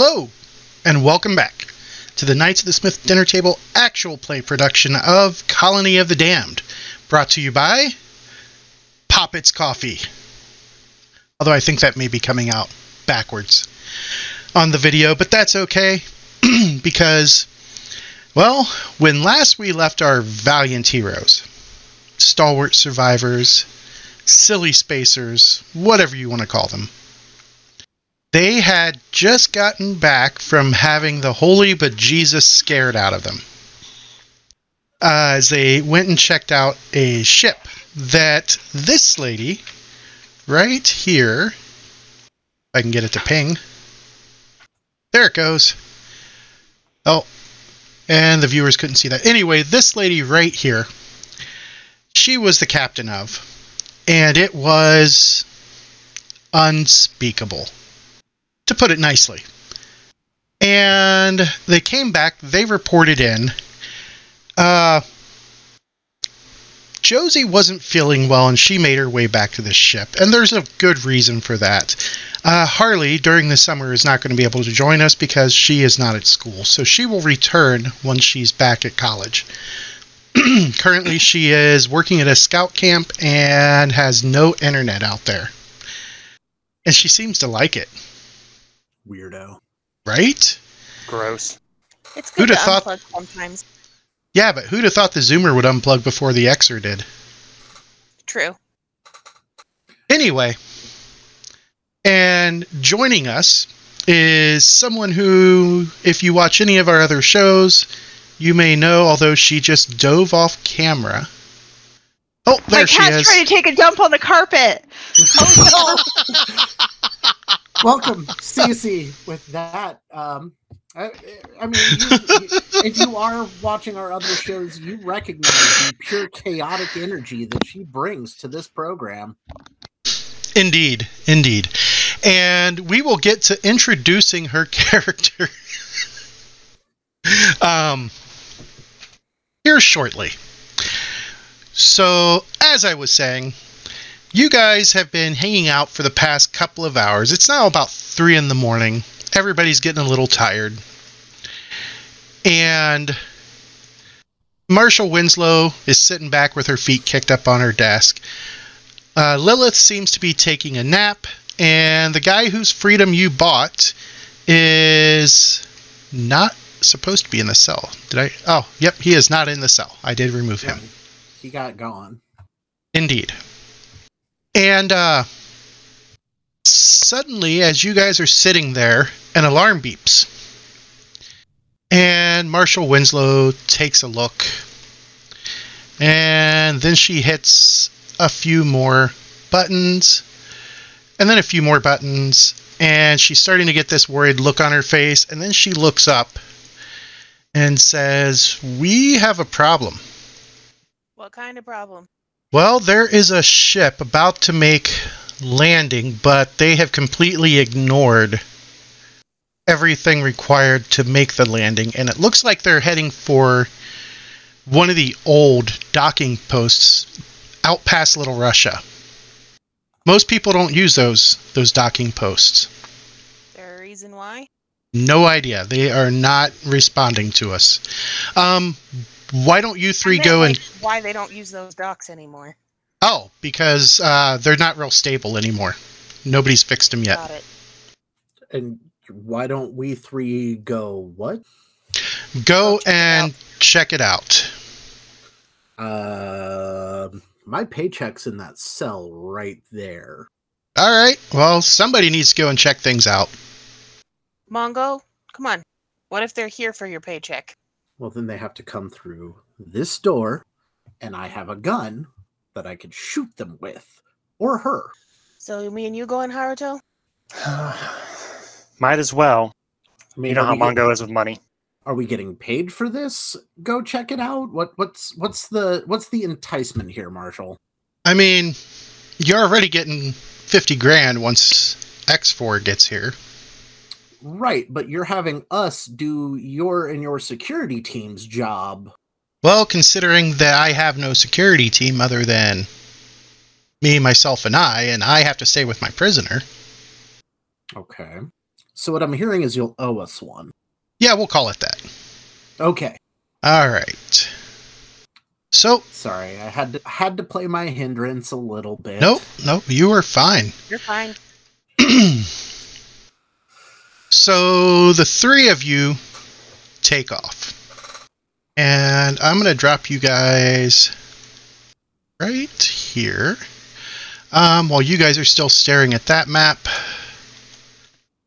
Hello, and welcome back to the Knights of the Smith Dinner Table actual play production of Colony of the Damned, brought to you by Poppets Coffee. Although I think that may be coming out backwards on the video, but that's okay because, well, when last we left our valiant heroes, stalwart survivors, silly spacers, whatever you want to call them, they had just gotten back from having the holy but Jesus scared out of them. Uh, as they went and checked out a ship that this lady, right here, if I can get it to ping. There it goes. Oh, and the viewers couldn't see that. Anyway, this lady right here, she was the captain of, and it was unspeakable to put it nicely. And they came back, they reported in. Uh, Josie wasn't feeling well and she made her way back to the ship. And there's a good reason for that. Uh, Harley, during the summer, is not going to be able to join us because she is not at school. So she will return once she's back at college. Currently, she is working at a scout camp and has no internet out there. And she seems to like it. Weirdo. Right? Gross. It's Who'd to have thought- unplug sometimes. Yeah, but who'd have thought the Zoomer would unplug before the Xer did? True. Anyway, and joining us is someone who, if you watch any of our other shows, you may know, although she just dove off camera. Oh, there My she cat's trying to take a dump on the carpet. Oh Welcome, Cece. With that, um, I, I mean, you, you, if you are watching our other shows, you recognize the pure chaotic energy that she brings to this program. Indeed, indeed. And we will get to introducing her character um, here shortly. So, as I was saying, you guys have been hanging out for the past couple of hours. It's now about 3 in the morning. Everybody's getting a little tired. And Marshall Winslow is sitting back with her feet kicked up on her desk. Uh, Lilith seems to be taking a nap, and the guy whose freedom you bought is not supposed to be in the cell. Did I? Oh, yep, he is not in the cell. I did remove him. He got gone. Indeed. And uh, suddenly, as you guys are sitting there, an alarm beeps. And Marshall Winslow takes a look. And then she hits a few more buttons. And then a few more buttons. And she's starting to get this worried look on her face. And then she looks up and says, We have a problem. What kind of problem? Well, there is a ship about to make landing, but they have completely ignored everything required to make the landing, and it looks like they're heading for one of the old docking posts out past Little Russia. Most people don't use those those docking posts. There a reason why? No idea. They are not responding to us. Um, why don't you three I meant, go and like, why they don't use those docks anymore? Oh, because uh, they're not real stable anymore. Nobody's fixed them yet. Got it. And why don't we three go? What? Go Go check it and check it out. Uh, my paycheck's in that cell right there. All right. Well, somebody needs to go and check things out. Mongo, come on. What if they're here for your paycheck? Well, then they have to come through this door, and I have a gun that I can shoot them with, or her. So me and you going, Haruto? Might as well. I mean, You know how we get- Mongo is with money. Are we getting paid for this? Go check it out. What what's what's the what's the enticement here, Marshall? I mean, you're already getting 50 grand once X4 gets here. Right, but you're having us do your and your security team's job. Well, considering that I have no security team other than me, myself, and I, and I have to stay with my prisoner. Okay. So what I'm hearing is you'll owe us one. Yeah, we'll call it that. Okay. All right. So, Sorry, I had to had to play my hindrance a little bit. nope, nope, you are fine. You're fine. so the three of you take off. And I'm going to drop you guys right here. Um, while you guys are still staring at that map,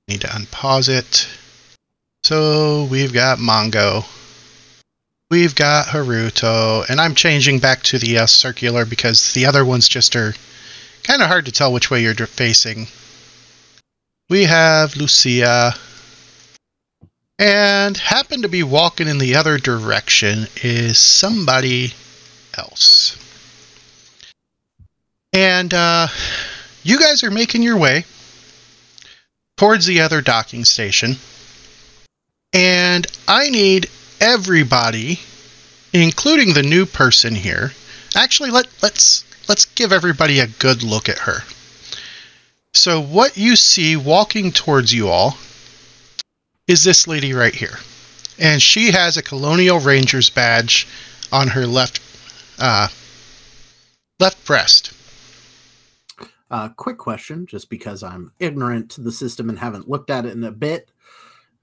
need to unpause it. So we've got Mongo. We've got Haruto. And I'm changing back to the uh, circular because the other ones just are kind of hard to tell which way you're facing. We have Lucia. And happen to be walking in the other direction is somebody else. And uh, you guys are making your way towards the other docking station. And I need everybody, including the new person here. Actually, let let's let's give everybody a good look at her. So what you see walking towards you all is this lady right here. And she has a Colonial Rangers badge on her left uh, left breast. Uh, quick question, just because I'm ignorant to the system and haven't looked at it in a bit.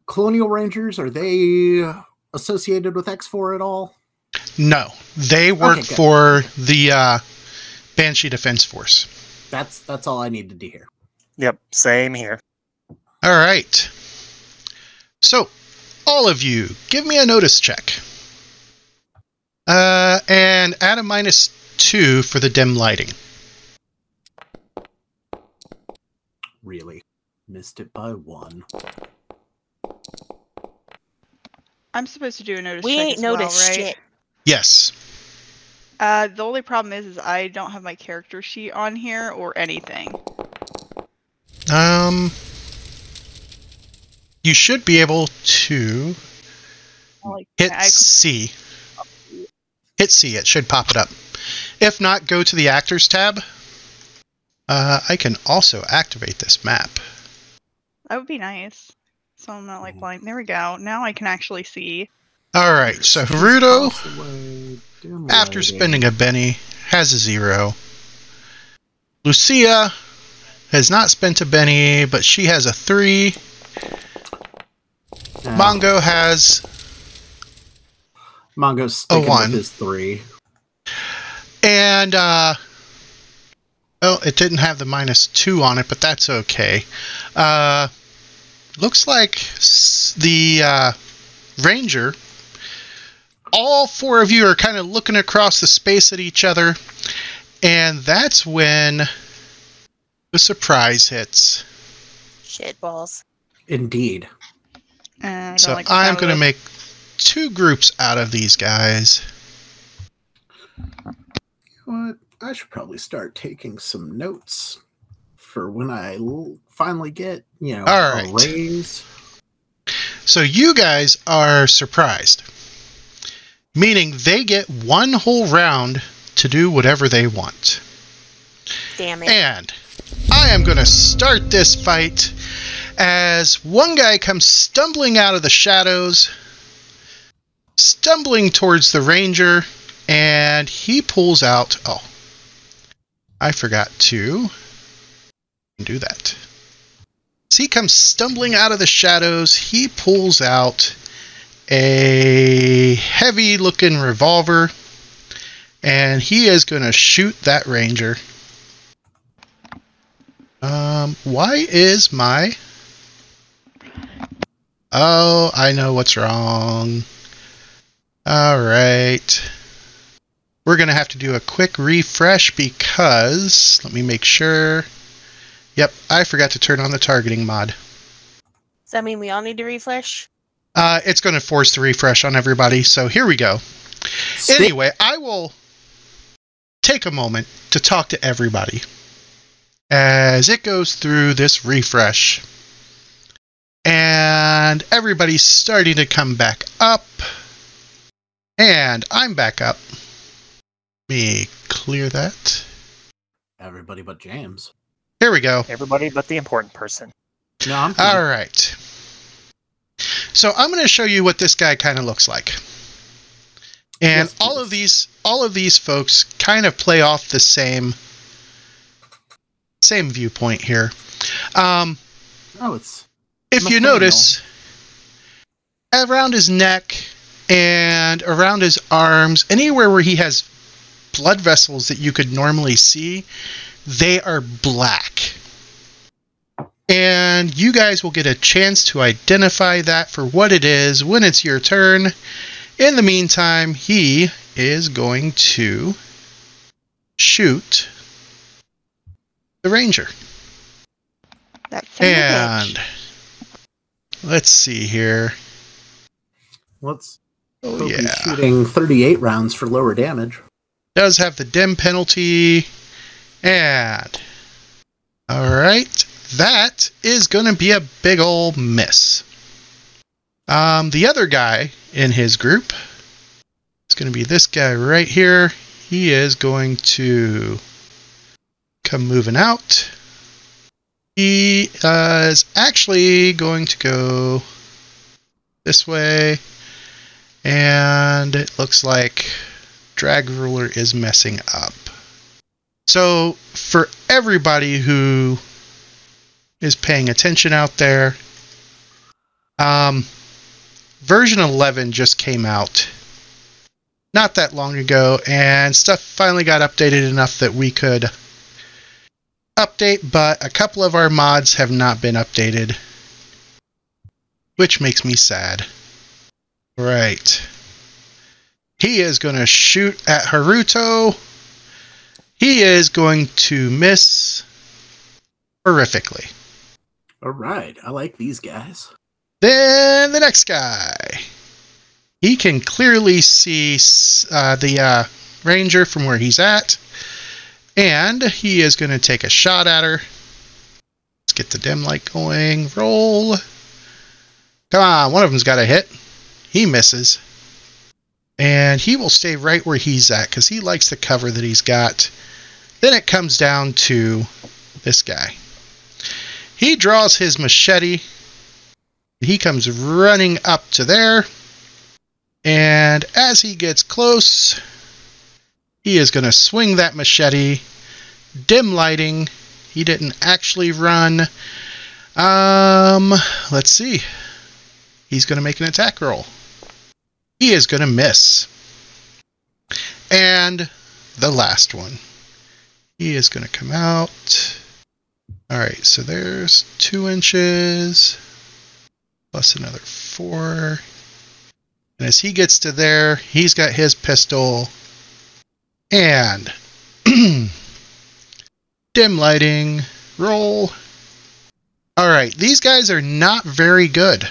Colonial Rangers are they associated with X4 at all? No, they work Okay, for the uh, Banshee Defense Force. That's that's all I needed to hear. Yep, same here. All right. So, all of you, give me a notice check. Uh, and add a minus two for the dim lighting. Really, missed it by one. I'm supposed to do a notice We check ain't as well, noticed right? shit. Yes. Uh, the only problem is, is I don't have my character sheet on here or anything. Um, you should be able to Like, hit I, C. Hit C. It should pop it up. If not, go to the Actors tab. Uh, I can also activate this map. that would be nice. So I'm not like blind. There we go. Now I can actually see. All right. So Haruto, Across the way, dim after spending a Benny, has a zero. Lucia has not spent a Benny, but she has a three. Uh, Mongo has Mongo's sticking one. with his three. And, uh, oh, it didn't have the minus two on it, but that's okay. Uh, looks like the uh, Ranger, all four of you are kind of looking across the space at each other, and that's when the surprise hits. Shit balls. Indeed. Uh, I don't So like I'm going to make two groups out of these guys. What? I should probably start taking some notes for when I l- finally get, you know, All a raise. So you guys are surprised, meaning they get one whole round to do whatever they want. Damn it. And I am going to start this fight as one guy comes stumbling out of the shadows, stumbling towards the ranger, and he pulls out. Oh, I forgot to do that. As he comes stumbling out of the shadows, he pulls out a heavy looking revolver, and he is going to shoot that ranger. Um, why is my. Oh, I know what's wrong. Alright. We're going to have to do a quick refresh because. Let me make sure. Yep, I forgot to turn on the targeting mod. Does that mean we all need to refresh? Uh, it's going to force the refresh on everybody, so here we go. Anyway, I will take a moment to talk to everybody as it goes through this refresh. And everybody's starting to come back up. And I'm back up. Let me clear that. Everybody but James. Here we go. Everybody but the important person. No, I'm All right. So I'm going to show you what this guy kind of looks like. And Yes, all of these all of these folks kind of play off the same same viewpoint here. Um, Oh, it's if you notice around his neck and around his arms, anywhere where he has blood vessels that you could normally see, they are black. And you guys will get a chance to identify that for what it is when it's your turn. In the meantime, he is going to shoot the ranger. That son of a bitch. And let's see here. let's Oh yeah, shooting 38 rounds for lower damage. does have the dim penalty, and all right, that is going to be a big ol' miss. Um, the other guy in his group is going to be this guy right here. He is going to come moving out. He uh, is actually going to go this way, and it looks like Drag Ruler is messing up. So, for everybody who is paying attention out there, um, version 11 just came out not that long ago, and stuff finally got updated enough that we could update, but a couple of our mods have not been updated, which makes me sad. Right. He is going to shoot at Haruto. He is going to miss horrifically. All right, I like these guys. Then the next guy. He can clearly see uh, the uh, ranger from where he's at. And he is going to take a shot at her. Let's get the dim light going. Roll. Come on, one of them's got a hit. He misses. And he will stay right where he's at because he likes the cover that he's got. Then it comes down to this guy. He draws his machete. He comes running up to there. And as he gets close, he is going to swing that machete. Dim lighting. He didn't actually run. Um, let's see. He's going to make an attack roll. He is going to miss. And the last one. He is going to come out. All right, so there's two inches plus another four. And as he gets to there, he's got his pistol and dim lighting. Roll. All right, these guys are not very good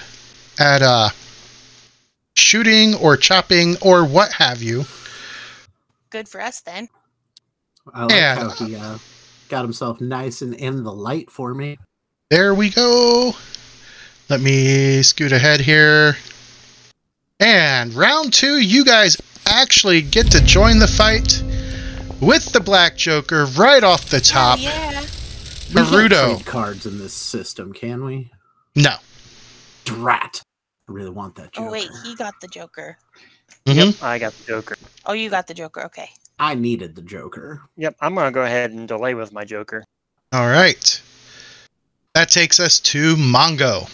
at uh, shooting or chopping or what have you. Good for us then. I like Yeah. how he uh, got himself nice and in the light for me. There we go. Let me scoot ahead here. And round two, you guys actually get to join the fight with the Black Joker right off the top. Oh, yeah. We can't Naruto. cards in this system, can we? No. Drat. I really want that joker. Oh wait, he got the Joker. Mhm. I got the Joker. Oh, you got the Joker. Okay. I needed the joker. Yep, I'm gonna go ahead and delay with my Joker. All right. That takes us to Mongo.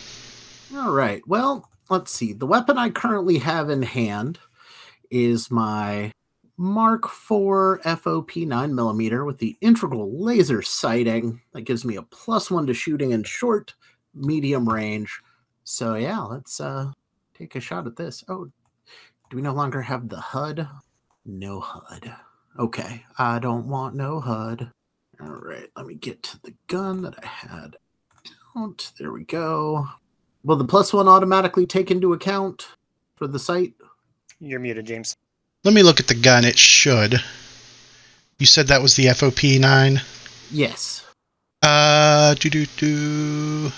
All right. Well, let's see. The weapon I currently have in hand is my Mark IV FOP 9mm with the integral laser sighting. That gives me a plus one to shooting in short, medium range. So yeah, let's uh take a shot at this. Oh, do we no longer have the HUD? No HUD. Okay, I don't want no HUD. All right, let me get to the gun that I had. There we go. Will the plus one automatically take into account for the sight? You're muted, James. Let me look at the gun. It should. You said that was the FOP 9. Yes. Uh, do do do.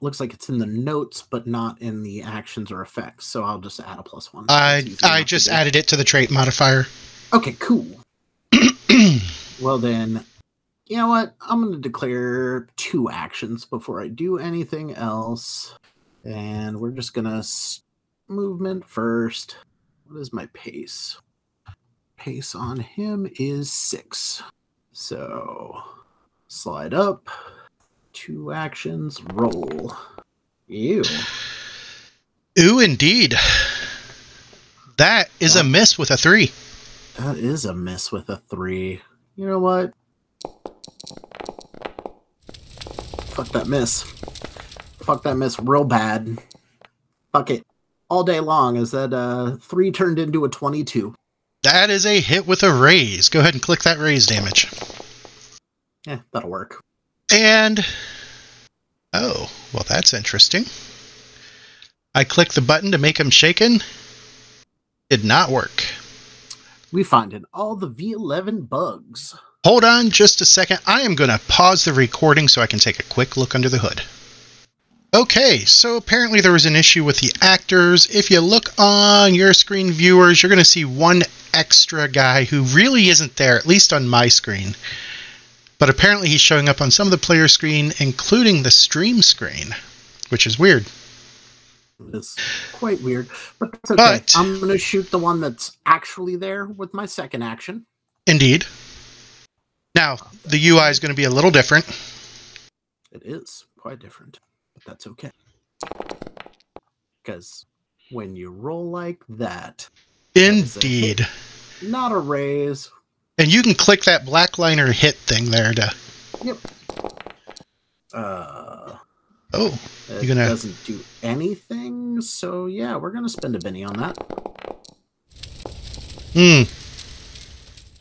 Looks like it's in the notes, but not in the actions or effects. So I'll just add a plus one. I I just added it to the trait modifier. Okay, cool. Well then, you know what? I'm going to declare two actions before I do anything else. And we're just gonna s- movement first. What is my pace? Pace on him is six. So slide up, two actions, roll. Ew. Ooh, indeed. That is a miss with a three. That is a miss with a three. You know what? Fuck that miss. Fuck that miss real bad. Fuck it. All day long is that uh three turned into a twenty-two. That is a hit with a raise. Go ahead and click that raise damage. Yeah, that'll work. And oh, well, that's interesting. I click the button to make him shaken. Did not work. We find in all the V11 bugs. Hold on just a second. I am going to pause the recording so I can take a quick look under the hood. Okay, so apparently there was an issue with the actors. If you look on your screen viewers, you're going to see one extra guy who really isn't there, at least on my screen. But apparently he's showing up on some of the player screen, including the stream screen, which is weird. It's quite weird, but that's okay. But- I'm gonna shoot the one that's actually there with my second action. Indeed. Now, the UI is going to be a little different. It is quite different, that's okay. Because when you roll like that, is a Indeed. not a raise. And you can click that black liner hit thing there to. Uh, Oh, it gonna- doesn't do anything. So yeah, we're gonna spend a Benny on that. hmm.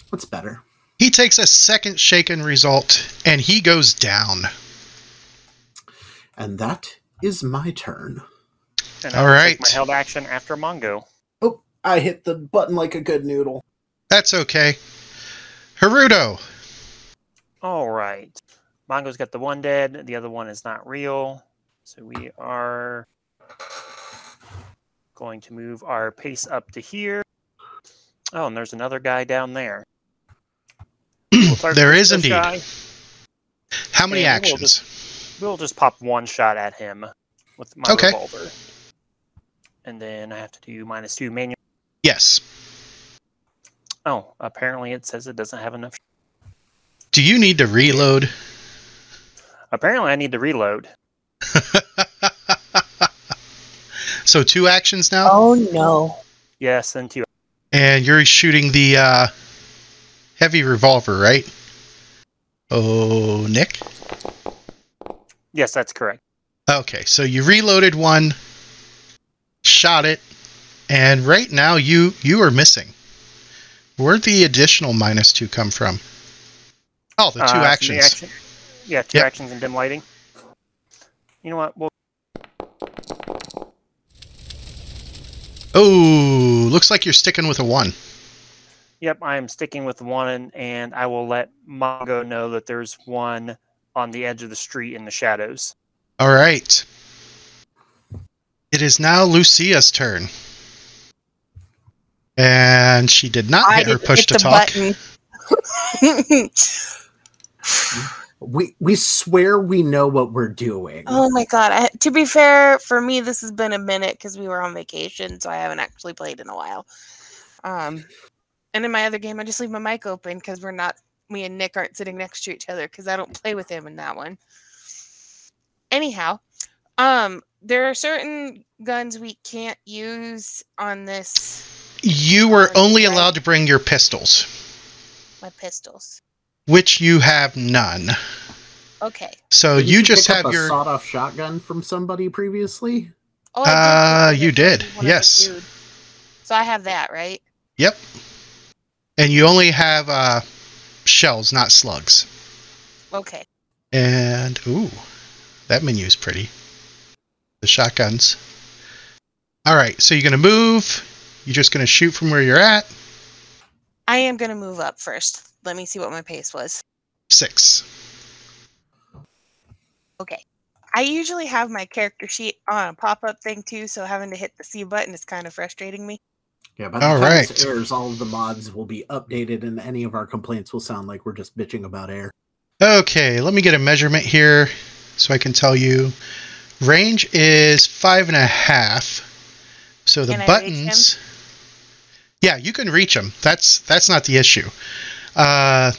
What's better? He takes a second shaken result and he goes down. And that is my turn. And All I right. My held action after Mongo. Oh, I hit the button like a good noodle. That's okay. Haruto. All right. Mongo's got the one dead. The other one is not real. So we are going to move our pace up to here. Oh, and there's another guy down there. We'll target there this is indeed. guy. How many And we'll actions? We'll just pop one shot at him with my Okay. revolver. And then I have to do minus two manual. Yes. Oh, apparently it says it doesn't have enough. Do you need to reload? Apparently I need to reload. so two actions now, Oh no. Yes, and two. and you're shooting the uh, heavy revolver, right? Oh, Nick. Yes, that's correct. Okay, so you reloaded one, shot it, and right now you you are missing. Where'd the additional minus two come from? Oh, the two Uh, from the actions. action- yeah, two Yep. actions and dim lighting. You know what? Well, Oh, looks like you're sticking with a one. yep, I am sticking with one, and I will let Mongo know that there's one on the edge of the street in the shadows. All right. It is now Lucia's turn. And she did not I hit her push hit to talk. We we swear we know what we're doing. oh my god. I, to be fair, for me, this has been a minute because we were on vacation, so I haven't actually played in a while. Um, and in my other game, I just leave my mic open because we're not. Me and Nick aren't sitting next to each other because I don't play with him in that one. Anyhow, um, there are certain guns we can't use on this. You were only right. allowed to bring your pistols, My pistols. which you have none. Okay. So Didn't you just pick up have a your. sawed-off shotgun from somebody previously. Oh, I Uh, pick you did, one of the yes. So I have that, right? Yep. And you only have uh, shells, not slugs. Okay. And ooh, that menu's pretty. The shotguns. All right, so you're gonna move. You're just gonna shoot from where you're at. I am gonna move up first. Let me see what my pace was. Six. Okay. I usually have my character sheet on a pop-up thing too, so having to hit the C button is kind of frustrating me. Yeah, by the All time this airs, all of the mods will be updated, and any of our complaints will sound like we're just bitching about air. Okay, let me get a measurement here so I can tell you. Range is five and a half. So the Can I reach buttons. Yeah, you can reach them. That's that's not the issue. Uh,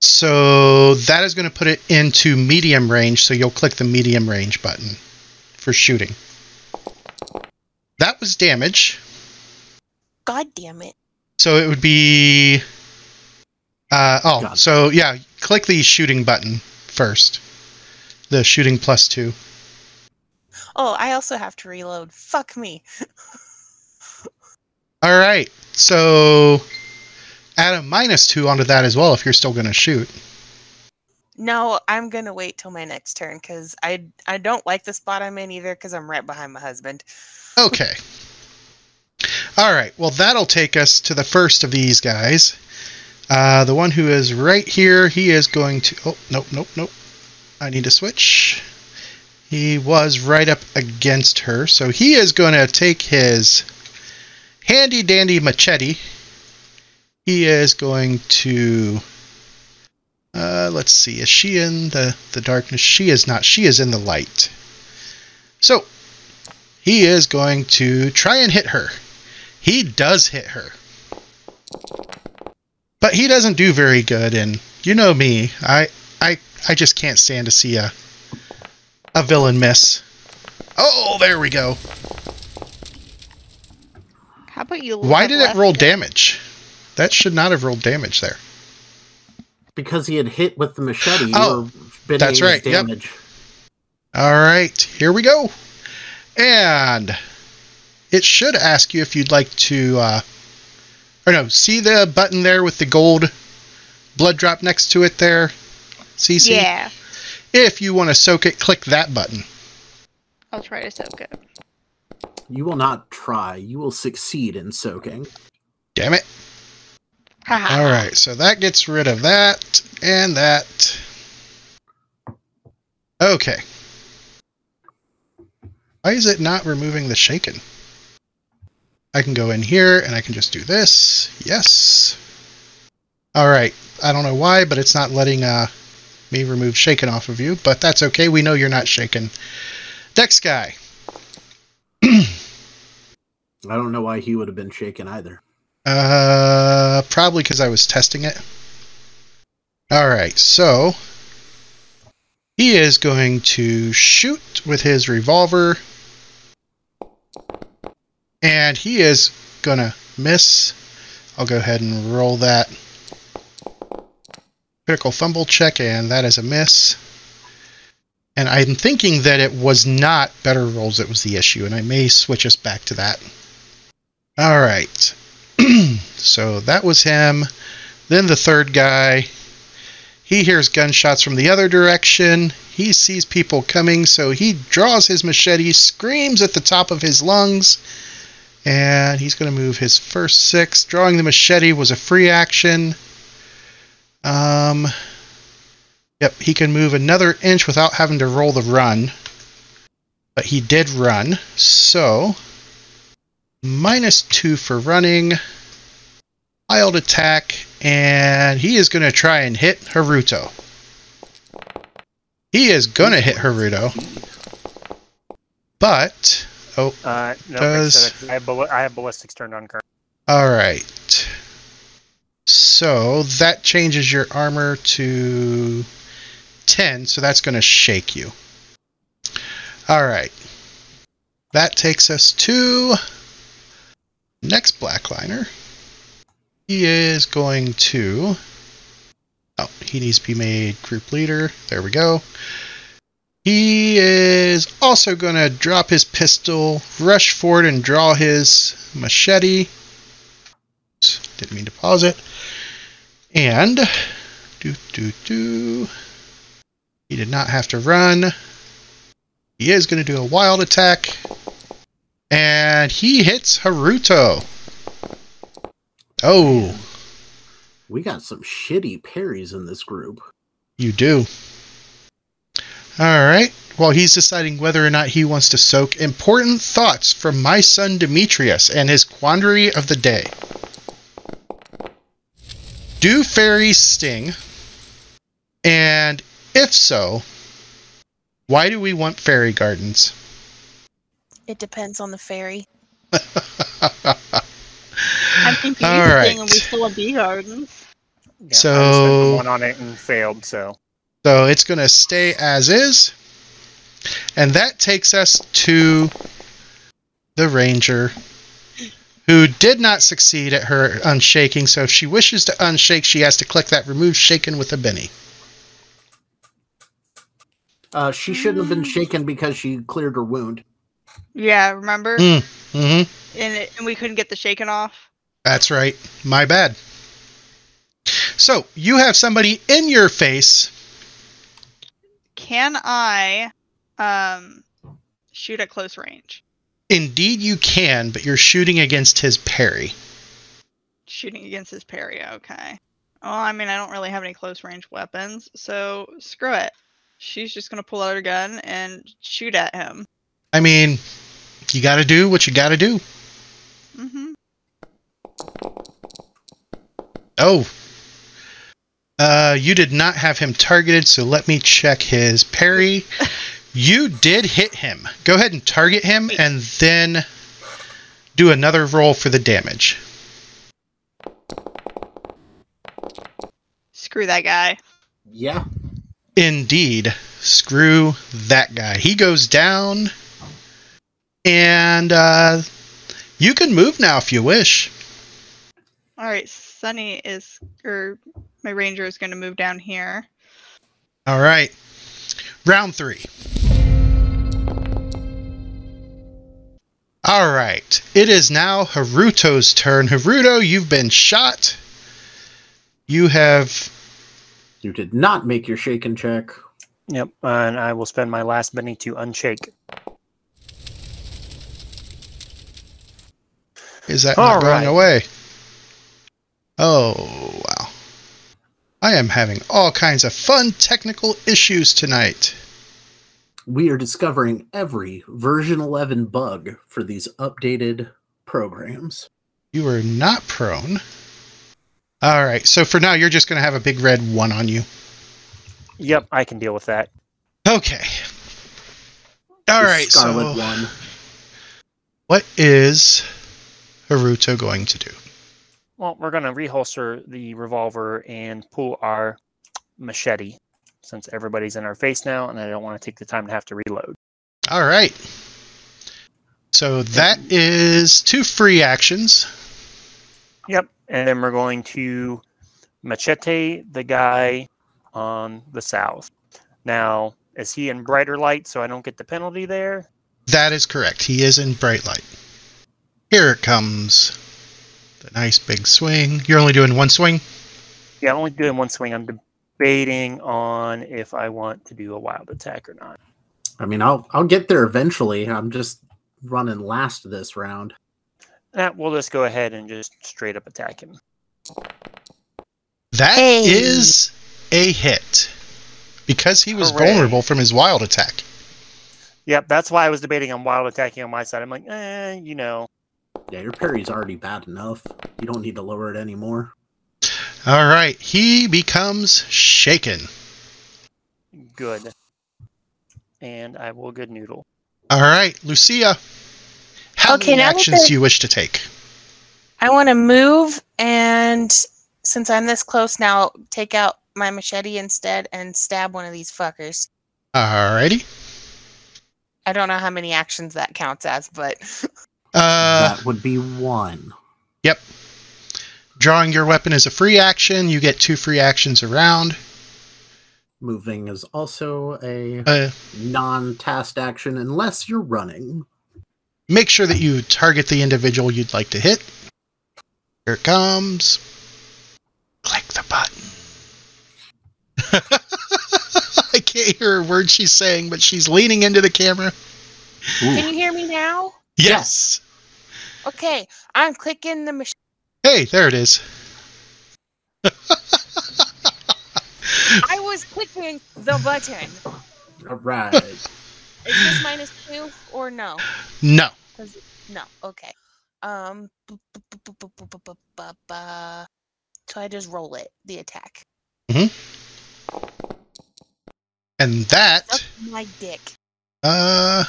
so that is going to put it into medium range. So you'll click the medium range button for shooting. That was damage. God damn it. So it would be. Uh, oh, Got it. so yeah, click the shooting button first. The shooting plus two. Oh, I also have to reload. Fuck me. All right, so add a minus two onto that as well if you're still going to shoot. No, I'm gonna wait till my next turn because I I don't like the spot I'm in either because I'm right behind my husband. Okay. All right, well, that'll take us to the first of these guys. Uh, the one who is right here, he is going to. Oh, nope, nope, nope. I need to switch. He was right up against her, so he is going to take his handy dandy machete. He is going to. Uh, let's see. Is she in the, the darkness? She is not. She is in the light. So, he is going to try and hit her. He does hit her. But he doesn't do very good and you know me. I I I just can't stand to see a a villain miss. Oh, there we go. How about you? Why did it left roll damage? That should not have rolled damage there. Because he had hit with the machete. Oh, you that's his right, yep. All right, here we go. And it should ask you if you'd like to, uh, or no, see the button there with the gold blood drop next to it there? CC? Yeah, If you want to soak it, click that button. I'll try to soak it. You will not try. You will succeed in soaking. Damn it. Haha. All right, so that gets rid of that and that. Okay. Why is it not removing the shaken? I can go in here and I can just do this. Yes. All right. I don't know why, but it's not letting uh, me remove shaken off of you, but that's okay. We know you're not shaken. Dex guy. I don't know why he would have been shaken either. Uh, probably because I was testing it. All right, so he is going to shoot with his revolver, and he is gonna miss. I'll go ahead and roll that critical fumble check, and that is a miss. And I'm thinking that it was not better rolls that was the issue, and I may switch us back to that. All right. so that was him. Then the third guy. He hears gunshots from the other direction. He sees people coming, so he draws his machete, screams at the top of his lungs, and he's going to move his first six. Drawing the machete was a free action. Um, yep, he can move another inch without having to roll the run. But he did run, so minus two for running, wild attack, and he is going to try and hit Haruto. He is going to hit Haruto, but oh, Uh, no, Does- I, have balli- I have ballistics turned on current. all right. So that changes your armor to ten, so that's going to shake you. All right. That takes us to next blackliner. He is going to. Oh, he needs to be made group leader. There we go. He is also going to drop his pistol, rush forward, and draw his machete. Didn't mean to pause it. And. Do, do, do. He did not have to run. He is going to do a wild attack. And he hits Haruto. Oh, We got some shitty parries in this group. you do. All right. While he's deciding whether or not he wants to soak, important thoughts from my son Demetrius and his quandary of the day. Do fairies sting? And if so, Why do we want fairy gardens? It depends on the fairy. I'm confused, All right. and we still have bee gardens. Yeah, I So- just spent one on it and failed. So So it's going to stay as is. And that takes us to the ranger who did not succeed at her unshaking. So if she wishes to unshake, she has to click that remove shaken with a Benny. Uh, she shouldn't have been shaken because she cleared her wound. Yeah, remember? Mm. hmm And, it, and we couldn't get the shaken off. That's right. My bad. So you have somebody in your face. Can I um shoot at close range? Indeed, you can, but you're shooting against his parry. Shooting against his parry, okay. Well, I mean, I don't really have any close range weapons, so screw it. She's just gonna pull out her gun and shoot at him. I mean, you got to do what you got to do. Mm hmm Oh. Uh, you did not have him targeted, so let me check his parry. You did hit him. Go ahead and target him and then do another roll for the damage. Screw that guy. Yeah. Indeed. Screw that guy. He goes down. And uh, you can move now if you wish. All right, Sunny is, or my ranger is gonna move down here. All right. Round three. All right. It is now Haruto's turn. Haruto, you've been shot. You have. You did not make your shaken check. yep, and I will spend my last Benny to unshake. Is that All not going away? Oh, wow. I am having all kinds of fun technical issues tonight. We are discovering every version 11 bug for these updated programs. You are not prone. All right. So for now, you're just going to have a big red one on you. Yep, I can deal with that. Okay. All The right. Scarlet So, one. what is Haruto going to do? Well, we're going to reholster the revolver and pull our machete since everybody's in our face now, and I don't want to take the time to have to reload. All right. So that is two free actions. Yep, and then we're going to machete the guy on the south. Now, is he in brighter light so I don't get the penalty there? That is correct. He is in bright light. Here it comes. The nice big swing. You're only doing one swing? Yeah, I'm only doing one swing. I'm debating on if I want to do a wild attack or not. I mean, I'll I'll get there eventually. I'm just running last this round. Nah, we'll just go ahead and just straight up attack him. That is Hey. a hit. Because he was Hooray. vulnerable from his wild attack. Yep, that's why I was debating on wild attacking on my side. I'm like, eh, you know, Yeah, your parry's already bad enough. You don't need to lower it anymore. All right. He becomes shaken. good. And I will good noodle. All right. Lucia, how Okay, many actions do you wish to take? I want to move, and since I'm this close now, take out my machete instead and stab one of these fuckers. All righty. I don't know how many actions that counts as, but Uh, that would be one. Yep. Drawing your weapon is a free action. You get two free actions around. Moving is also a Uh, non-tasked action unless you're running. make sure that you target the individual you'd like to hit. Here it comes. Click the button. I can't hear a word she's saying, but she's leaning into the camera. Ooh. can you hear me now? Yes. Okay, I'm clicking the machine. Hey, there it is. I was clicking the button. All right. is this minus two or no? No. No. Okay. Um. So I just roll it. The attack. Hmm. And that. My dick. Uh.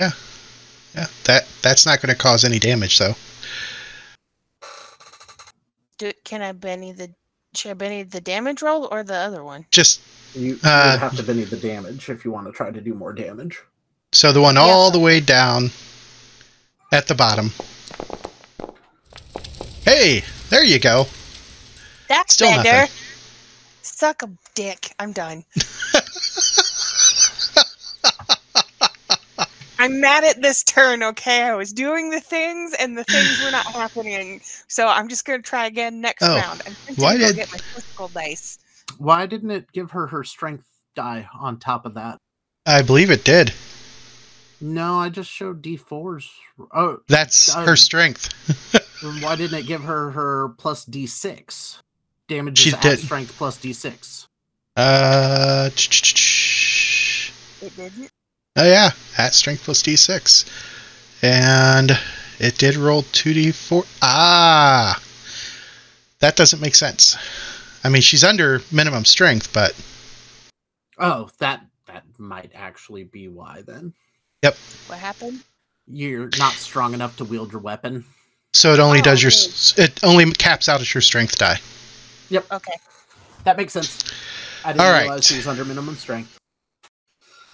Yeah yeah, that that's not going to cause any damage though. Do can I Benny the should I Benny the damage roll or the other one? Just You, you Uh, have to Benny the damage if you want to try to do more damage. so the one all the way down at the bottom. Hey, there you go. That's Still better. nothing. Suck a dick. I'm done. I'm mad at this turn, okay? I was doing the things and the things were not happening. So I'm just gonna try again next Oh, round. I'm tempted why to go did- get my physical dice. Why didn't it give her her strength die on top of that? I believe it did. No, I just showed D4s. Oh, That's her Um, strength. why didn't it give her her plus D6? Damage She is at did. strength plus D6. Uh, It didn't. Oh yeah, at strength plus d6, and it did roll two d4. Ah, that doesn't make sense. I mean, she's under minimum strength, but Oh, that that might actually be why then. Yep. What happened? You're not strong enough to wield your weapon. so it only Oh, does your okay. it only caps out at your strength die. Yep. Okay. That makes sense. I didn't All right. realize she was under minimum strength.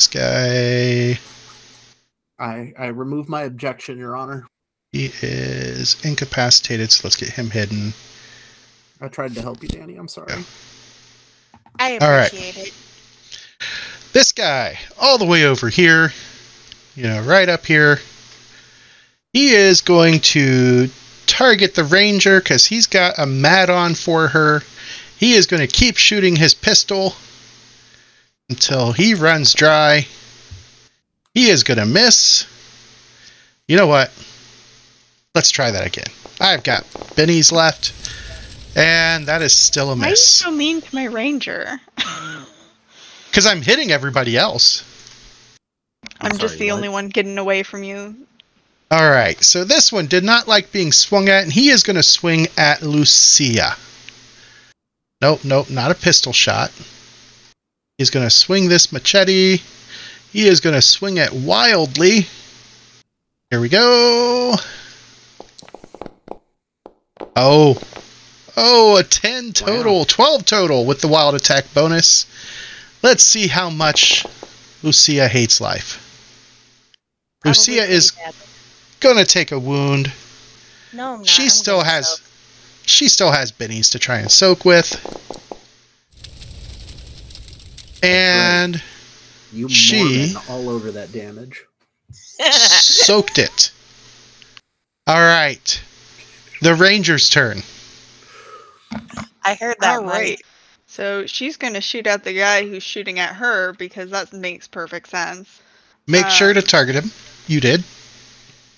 This guy, I I remove my objection, Your Honor. he is incapacitated, so let's get him hidden. I tried to help you, Danny. I'm sorry. I All right. appreciate it. This guy, all the way over here, you know, right up here, he is going to target the ranger because he's got a mat on for her. He is going to keep shooting his pistol until he runs dry. He is going to miss. You know what? Let's try that again. I've got bennies left, and that is still a Why are you so mean to my ranger? because I'm hitting everybody else. I'm, just sorry, the what? only one getting away from you. All right, so this one did not like being swung at, and he is going to swing at Lucia. Nope, nope, not a pistol shot. He's going to swing this machete. He is going to swing it wildly. Here we go. Oh. Oh, a 10 total, 12 total with the wild attack bonus. Let's see how much Lucia hates life. Probably Lucia is gonna take a wound. No, I'm not. She still has soak. she still has bennies to try and soak with. And You She- all over that damage. soaked it. All right. The Ranger's turn. I heard that All one. right. So she's going to shoot at the guy who's shooting at her because that makes perfect sense. Make sure to Um, target him. You did.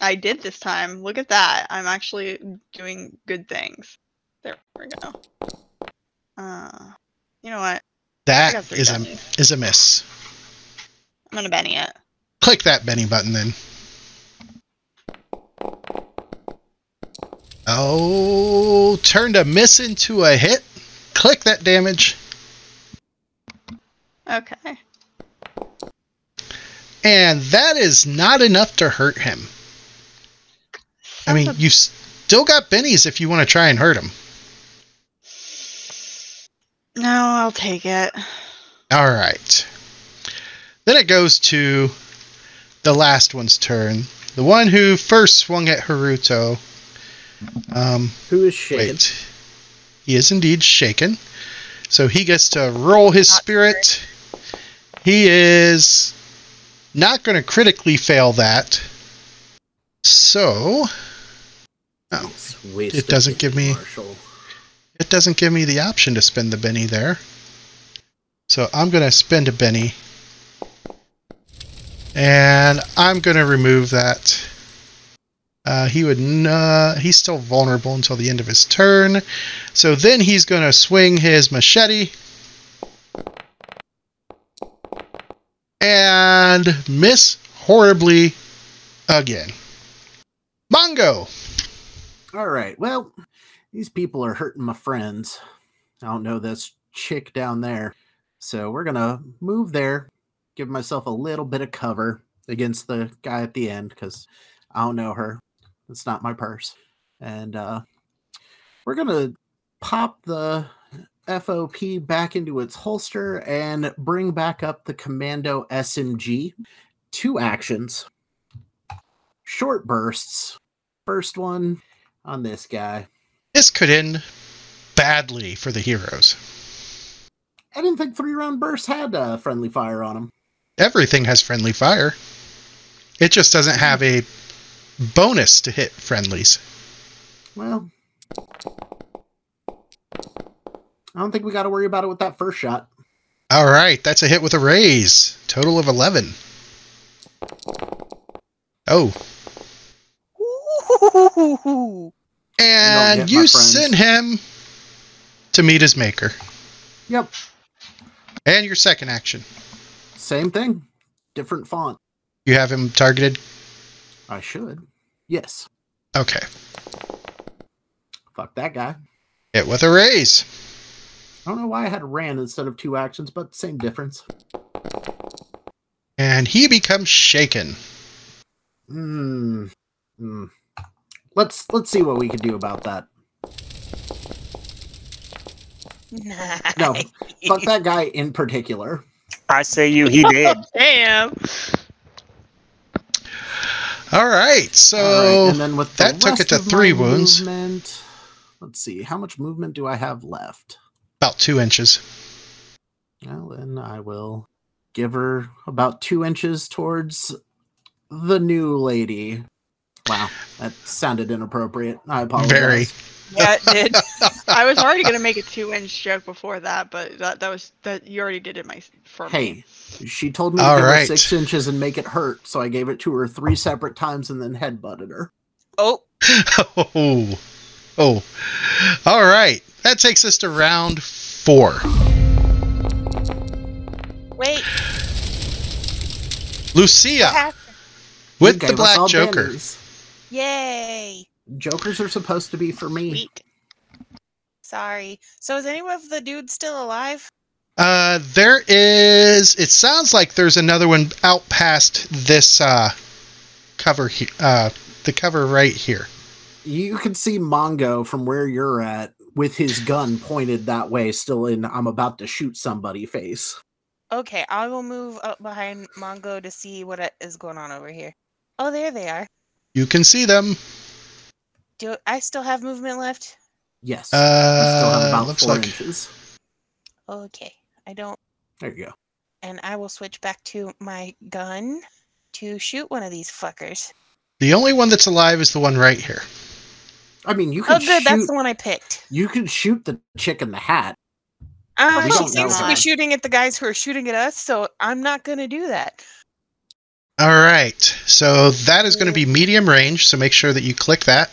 I did this time. Look at that. I'm actually doing good things. There we go. Uh, you know what? That is a is a miss. I'm gonna Benny it. Click that Benny button then. Oh, turned a miss into a hit. Click that damage. Okay. And that is not enough to hurt him. I mean, you've still got bennies if you want to try and hurt him. A- no, I'll take it. All right. Then it goes to the last one's turn. The one who first swung at Haruto. Um, Who is shaken? wait. He is indeed shaken. So he gets to roll his Not spirit. He is not going to critically fail that. So Oh. It doesn't give me- Marshall. It doesn't give me the option to spend the Benny there. So I'm going to spend a Benny. And I'm going to remove that. Uh, he would n- he's still vulnerable until the end of his turn. So then he's going to swing his machete. And miss horribly again. Mongo! All right. Well, these people are hurting my friends. I don't know this chick down there. So we're gonna move there, give myself a little bit of cover against the guy at the end because I don't know her. It's not my purse. And uh we're gonna pop the FOP back into its holster and bring back up the Commando SMG. Two actions, short bursts. First one on this guy. This could end badly for the heroes. I didn't think three round bursts had uh, friendly fire on them. Everything has friendly fire. It just doesn't have a bonus to hit friendlies. Well, I don't think we got to worry about it with that first shot. All right, that's a hit with a raise. Total of 11. Oh, Ooh. And get, my you friends. send him to meet his maker. Yep, And your second action, same thing, different font. you have him targeted. I should. Yes. Okay, Fuck that guy. hit with a raise. I don't know why I had ran instead of two actions, but same difference. And he becomes shaken. Hmm. Hmm. Let's let's see what we can do about that. Nice. No, fuck that guy in particular. I say you, he did. Damn. All right, so All right, and then with that took it to three wounds. Movement, let's see, how much movement do I have left? about two inches. Well, then I will give her about two inches towards the new lady. Wow, that sounded inappropriate. I apologize. Very. Yeah, it did. I was already gonna make a two-inch joke before that, but that that was that you already did it my for Hey, me. she told me to All give her right. six inches and make it hurt, so I gave it to her three separate times and then headbutted her. Oh, Oh, oh. All right, that takes us to round four. wait. Lucia with the Black all Joker. bennies. Yay. Jokers are supposed to be for me. Sweet. Sorry. So is any of the dudes still alive? Uh, there is. It sounds like there's another one out past this uh, cover. He- uh, the cover right here. You can see Mongo from where you're at with his gun pointed that way, still in I'm about to shoot somebody face. Okay, I will move up behind Mongo to see what is going on over here. Oh, there they are. You can see them. Do I still have movement left? Yes. you still have Uh, about looks four like inches. Okay, I don't. There you go. And I will switch back to my gun to shoot one of these fuckers. the only one that's alive is the one right here. I mean, you can Oh, good. shoot. That's the one I picked. You can shoot the chick in the hat. Uh, she seems to be shooting at the guys who are shooting at us, so I'm not going to do that. All right, so that is going to be medium range. So make sure that you click that.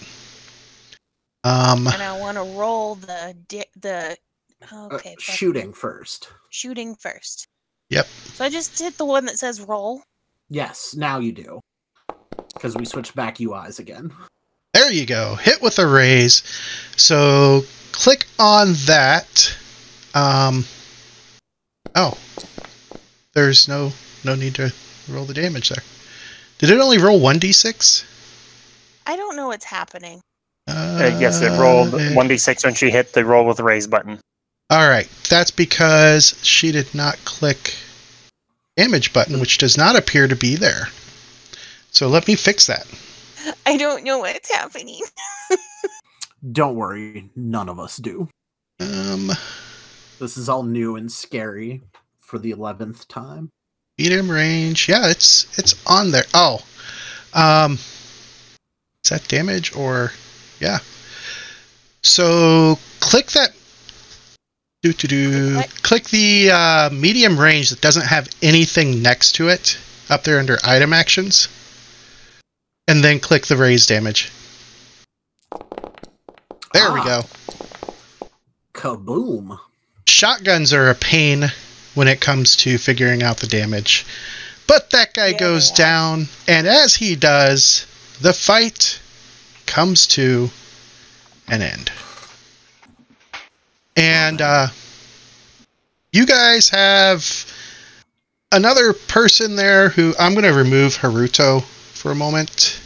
Um, And I want to roll the di- the Uh, okay fuck. shooting first. shooting first. Yep. So I just hit the one that says roll. Yes, now you do. Because we switched back UIs again. There you go. Hit with a raise. So click on that. Um, oh, there's no no need to roll the damage there. Did it only roll one d6? I don't know what's happening. Uh, yes, it rolled Uh, 1d6 when she hit the roll with the raise button. All right, that's because she did not click damage button, which does not appear to be there. So let me fix that. I don't know what's happening. Don't worry, none of us do. Um, This is all new and scary for the 11th time. Medium range. Yeah, it's it's on there. Oh, um, is that damage or yeah? So click that. Do to do. Click the uh, medium range that doesn't have anything next to it up there under item actions, and then click the raise damage. There we Ah. go. Kaboom. Shotguns are a pain when it comes to figuring out the damage. But that guy Yeah, goes down, and as he does, the fight comes to an end. And uh, you guys have another person there who I'm going to remove Haruto for a moment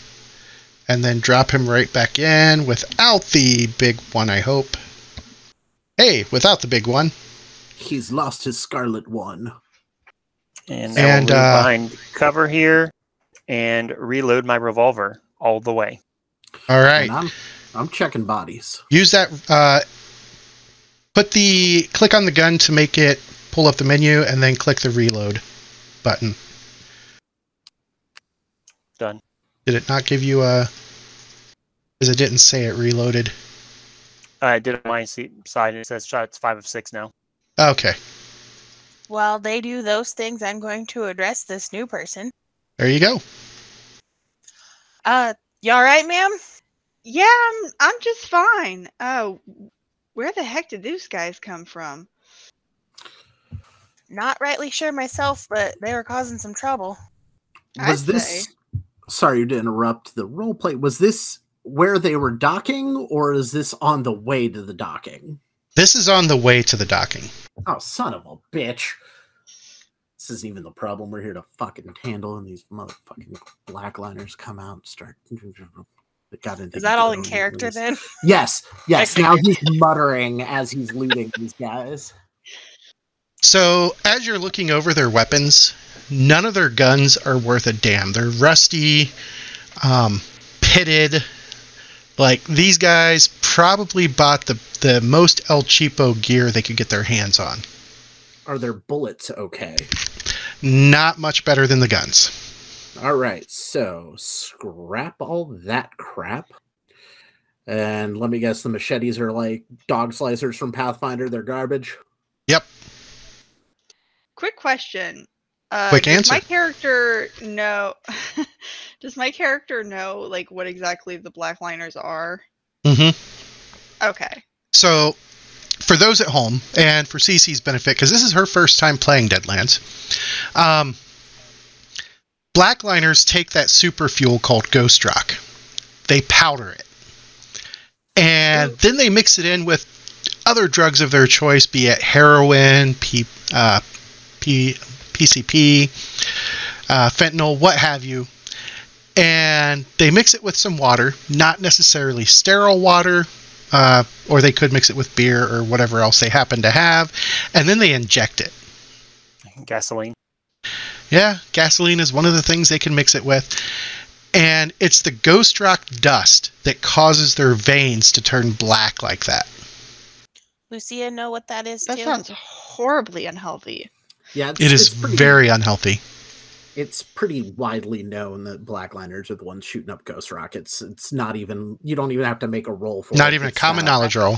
and then drop him right back in without the big one, I hope. Hey, without the big one. He's lost his scarlet one. And, And, and I'll uh, behind cover here and reload my revolver all the way. All right. And I'm I'm checking bodies. Use that. Uh, put the click on the gun to make it pull up the menu, and then click the reload button. Done. Did it not give you a? Because it didn't say it reloaded. I did it on my se- side. It says shots five of six now. Okay, While they do those things, I'm going to address this new person. there you go. Uh, you all right, ma'am? Yeah, I'm I'm just fine. Oh, where the heck did these guys come from? Not rightly sure myself, but they were causing some trouble. I'd Was this sorry to interrupt the role play? Was this where they were docking, or is this on the way to the docking? This is on the way to the docking. Oh, son of a bitch. This isn't even the problem we're here to fucking handle, and these motherfucking blackliners come out and start. God, Is that all in character then? Yes, yes. Now he's muttering as he's looting these guys. So as you're looking over their weapons, none of their guns are worth a damn. They're rusty, um, pitted. Like these guys probably bought the the most El Cheapo gear they could get their hands on. Are their bullets okay? Not much better than the guns. All right, so scrap all that crap. And let me guess, the machetes are like dog slicers from Pathfinder. They're garbage. Yep. Quick question. Uh, Quick answer. My character know? does my character know like what exactly the blackliners are? Mm-hmm. Okay. So, for those at home, and for Cece's benefit, because this is her first time playing Deadlands, um, Blackliners take that super fuel called Ghost Rock. They powder it. And then they mix it in with other drugs of their choice, be it heroin, P, uh, P, PCP, uh, fentanyl, what have you. And they mix it with some water, not necessarily sterile water, uh, or they could mix it with beer or whatever else they happen to have, and then they inject it. Gasoline. Yeah, gasoline is one of the things they can mix it with. And it's the ghost rock dust that causes their veins to turn black like that. Lucia, know what that is That too? sounds horribly unhealthy. Yeah, it's, It is it's pretty, very unhealthy. It's pretty widely known that blackliners are the ones shooting up ghost rockets. It's not even. You don't even have to make a roll for it. Not even a common knowledge roll.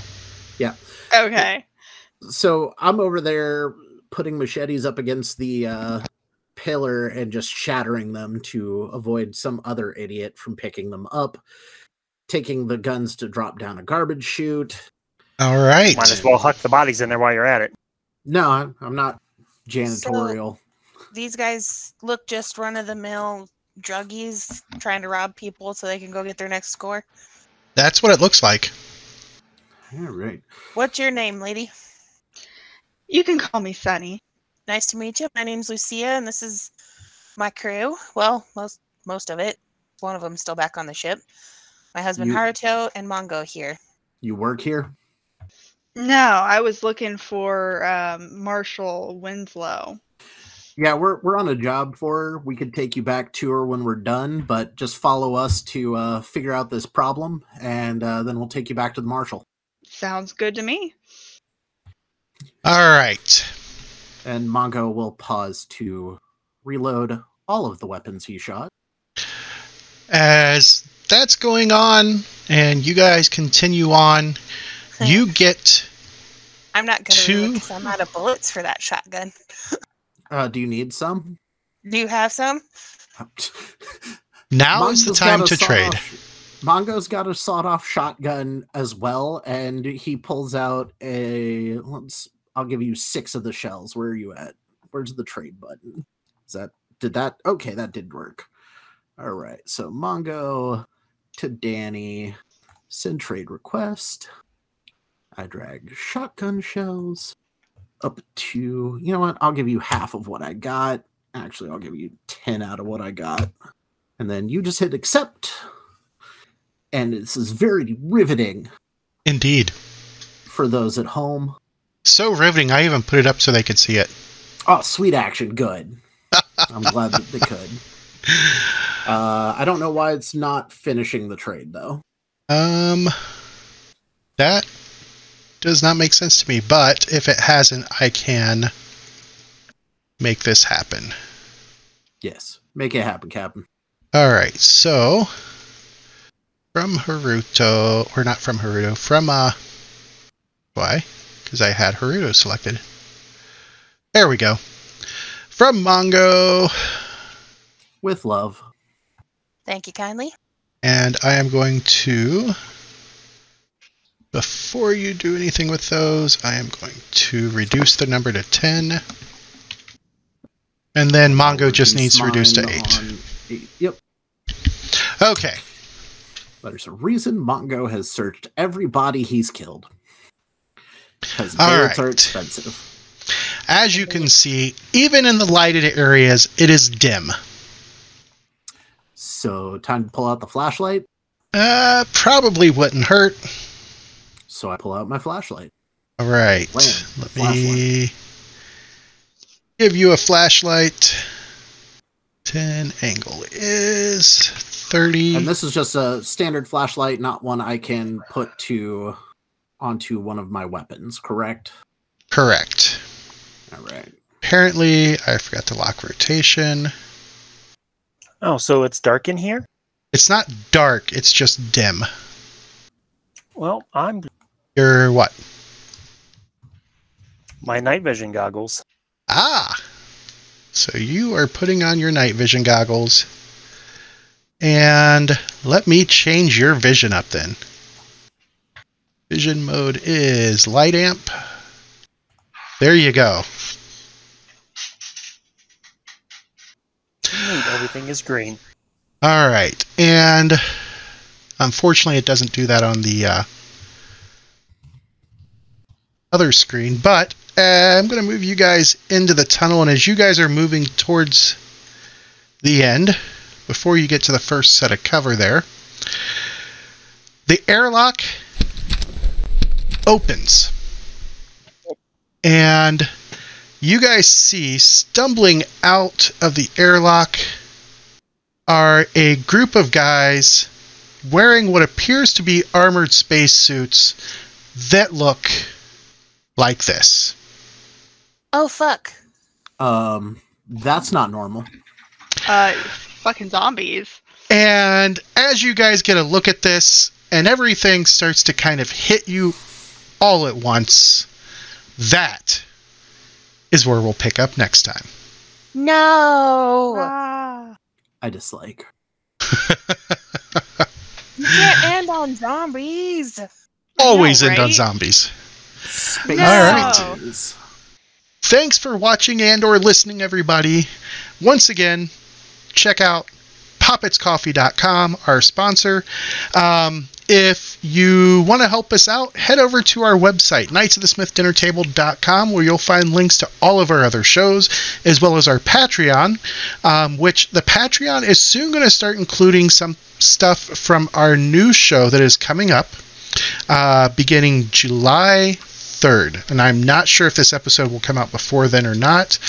Yeah. Okay. so I'm over there putting machetes up against the uh, pillar and just shattering them to avoid some other idiot from picking them up. Taking the guns to drop down a garbage chute. All right. Might as well huck the bodies in there while you're at it. No, I'm- I'm not janitorial. These guys look just run of the mill druggies trying to rob people so they can go get their next score. That's what it looks like. All right. What's your name, lady? You can call me Sunny. Nice to meet you. My name's Lucia, and this is my crew. Well, most most of it. One of them's still back on the ship. My husband You- Haruto and Mongo here. You work here? No, I was looking for um, Marshal Winslow. Yeah, we're we're on a job for her. We could take you back to her when we're done, but just follow us to uh, figure out this problem, and uh, then we'll take you back to the marshal. Sounds good to me. All right. And Mongo will pause to reload all of the weapons he shot. As that's going on and you guys continue on, you get I'm not gonna Two- because I'm out of bullets for that shotgun. Uh, do you need some? Do you have some? now is the time to trade. sawed-off- Mongo's got a sawed-off shotgun as well, and he pulls out a. Let's. I'll give you six of the shells. Where are you at? Where's the trade button? Is that? Did that? Okay, that did work. All right. So Mongo to Danny. Send trade request. I drag shotgun shells. Up to you know what? I'll give you half of what I got. Actually, I'll give you 10 out of what I got. And then you just hit accept. And this is very riveting Indeed. for those at home. So riveting, I even put it up so they could see it. Oh, sweet action. Good. I'm glad that they could. Uh, I don't know why it's not finishing the trade, though. Um, that does not make sense to me, but if it hasn't, I can make this happen. Yes. Make it happen, Captain. All right, so from Haruto, or not from Haruto, from uh, why? Because I had Haruto selected. There we go. From Mongo, With love. Thank you kindly. and I am going to. Before you do anything with those, I am going to reduce the number to 10. And then Mongo just needs to reduce to 8. eight. Yep. Okay. There's a reason Mongo has searched every body he's killed. Because bullets are expensive. As you can see, even in the lighted areas, it is dim. So time to pull out the flashlight. Uh, probably wouldn't hurt. So I pull out my flashlight. All right. Land. Let me give you a flashlight. 10 angle is 30. And this is just a standard flashlight, not one I can put to onto one of my weapons, correct? Correct. All right. Apparently, I forgot to lock rotation. Oh, so it's dark in here? It's not dark, it's just dim. Well, I'm You're what? my night vision goggles. Ah! So you are putting on your night vision goggles. And let me change your vision up then. Vision mode is light amp. There you go. Everything is green. All right. And unfortunately, it doesn't do that on the uh, other screen. But uh, I'm going to move you guys into the tunnel. And as you guys are moving towards the end, before you get to the first set of cover there, the airlock opens. And you guys see stumbling out of the airlock are a group of guys wearing what appears to be armored spacesuits that look like this. Oh fuck. Um, that's not normal. Uh, fucking zombies. And as you guys get a look at this, and everything starts to kind of hit you all at once, that is where we'll pick up next time. No. Ah. I dislike. You can't end on zombies. Always know, end on zombies. Space All right. zombies. Thanks for watching and or listening, everybody. Once again, check out poppetscoffee.com, our sponsor. Um, if you want to help us out, head over to our website, knightsofthesmithdinnertable.com, where you'll find links to all of our other shows, as well as our Patreon, um, which the Patreon is soon going to start including some stuff from our new show that is coming up uh, beginning July 3rd. And I'm not sure if this episode will come out before then or not.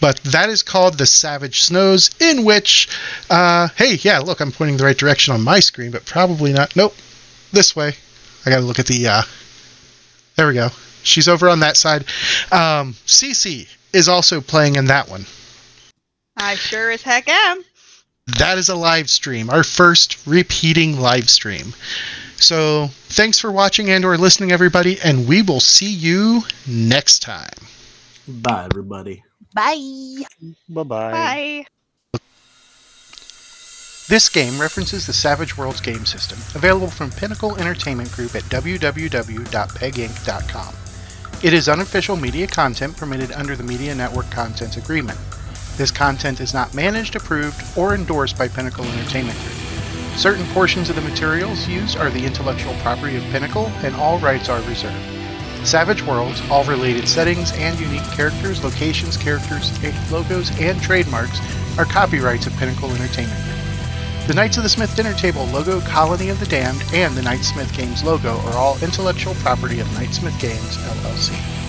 But that is called The Savage Snows, in which, uh, hey, yeah, look, I'm pointing the right direction on my screen, but probably not. Nope, this way. I gotta look at the, uh, there we go. She's over on that side. Um, Cece is also playing in that one. I sure as heck am. that is a live stream our first repeating live stream so thanks for watching and or listening everybody and we will see you next time Bye, everybody. Bye. Bye-bye. Bye. this game references the savage worlds game system available from pinnacle entertainment group at www.peginc.com it is unofficial media content permitted under the media network content agreement this content is not managed approved or endorsed by pinnacle entertainment group Certain portions of the materials used are the intellectual property of Pinnacle, and all rights are reserved. Savage Worlds, all related settings and unique characters, locations, characters, eh, logos, and trademarks are copyrights of Pinnacle Entertainment. The Knights of the Smith Dinner Table logo, Colony of the Damned, and the Knightsmith Games logo are all intellectual property of Knightsmith Games, LLC.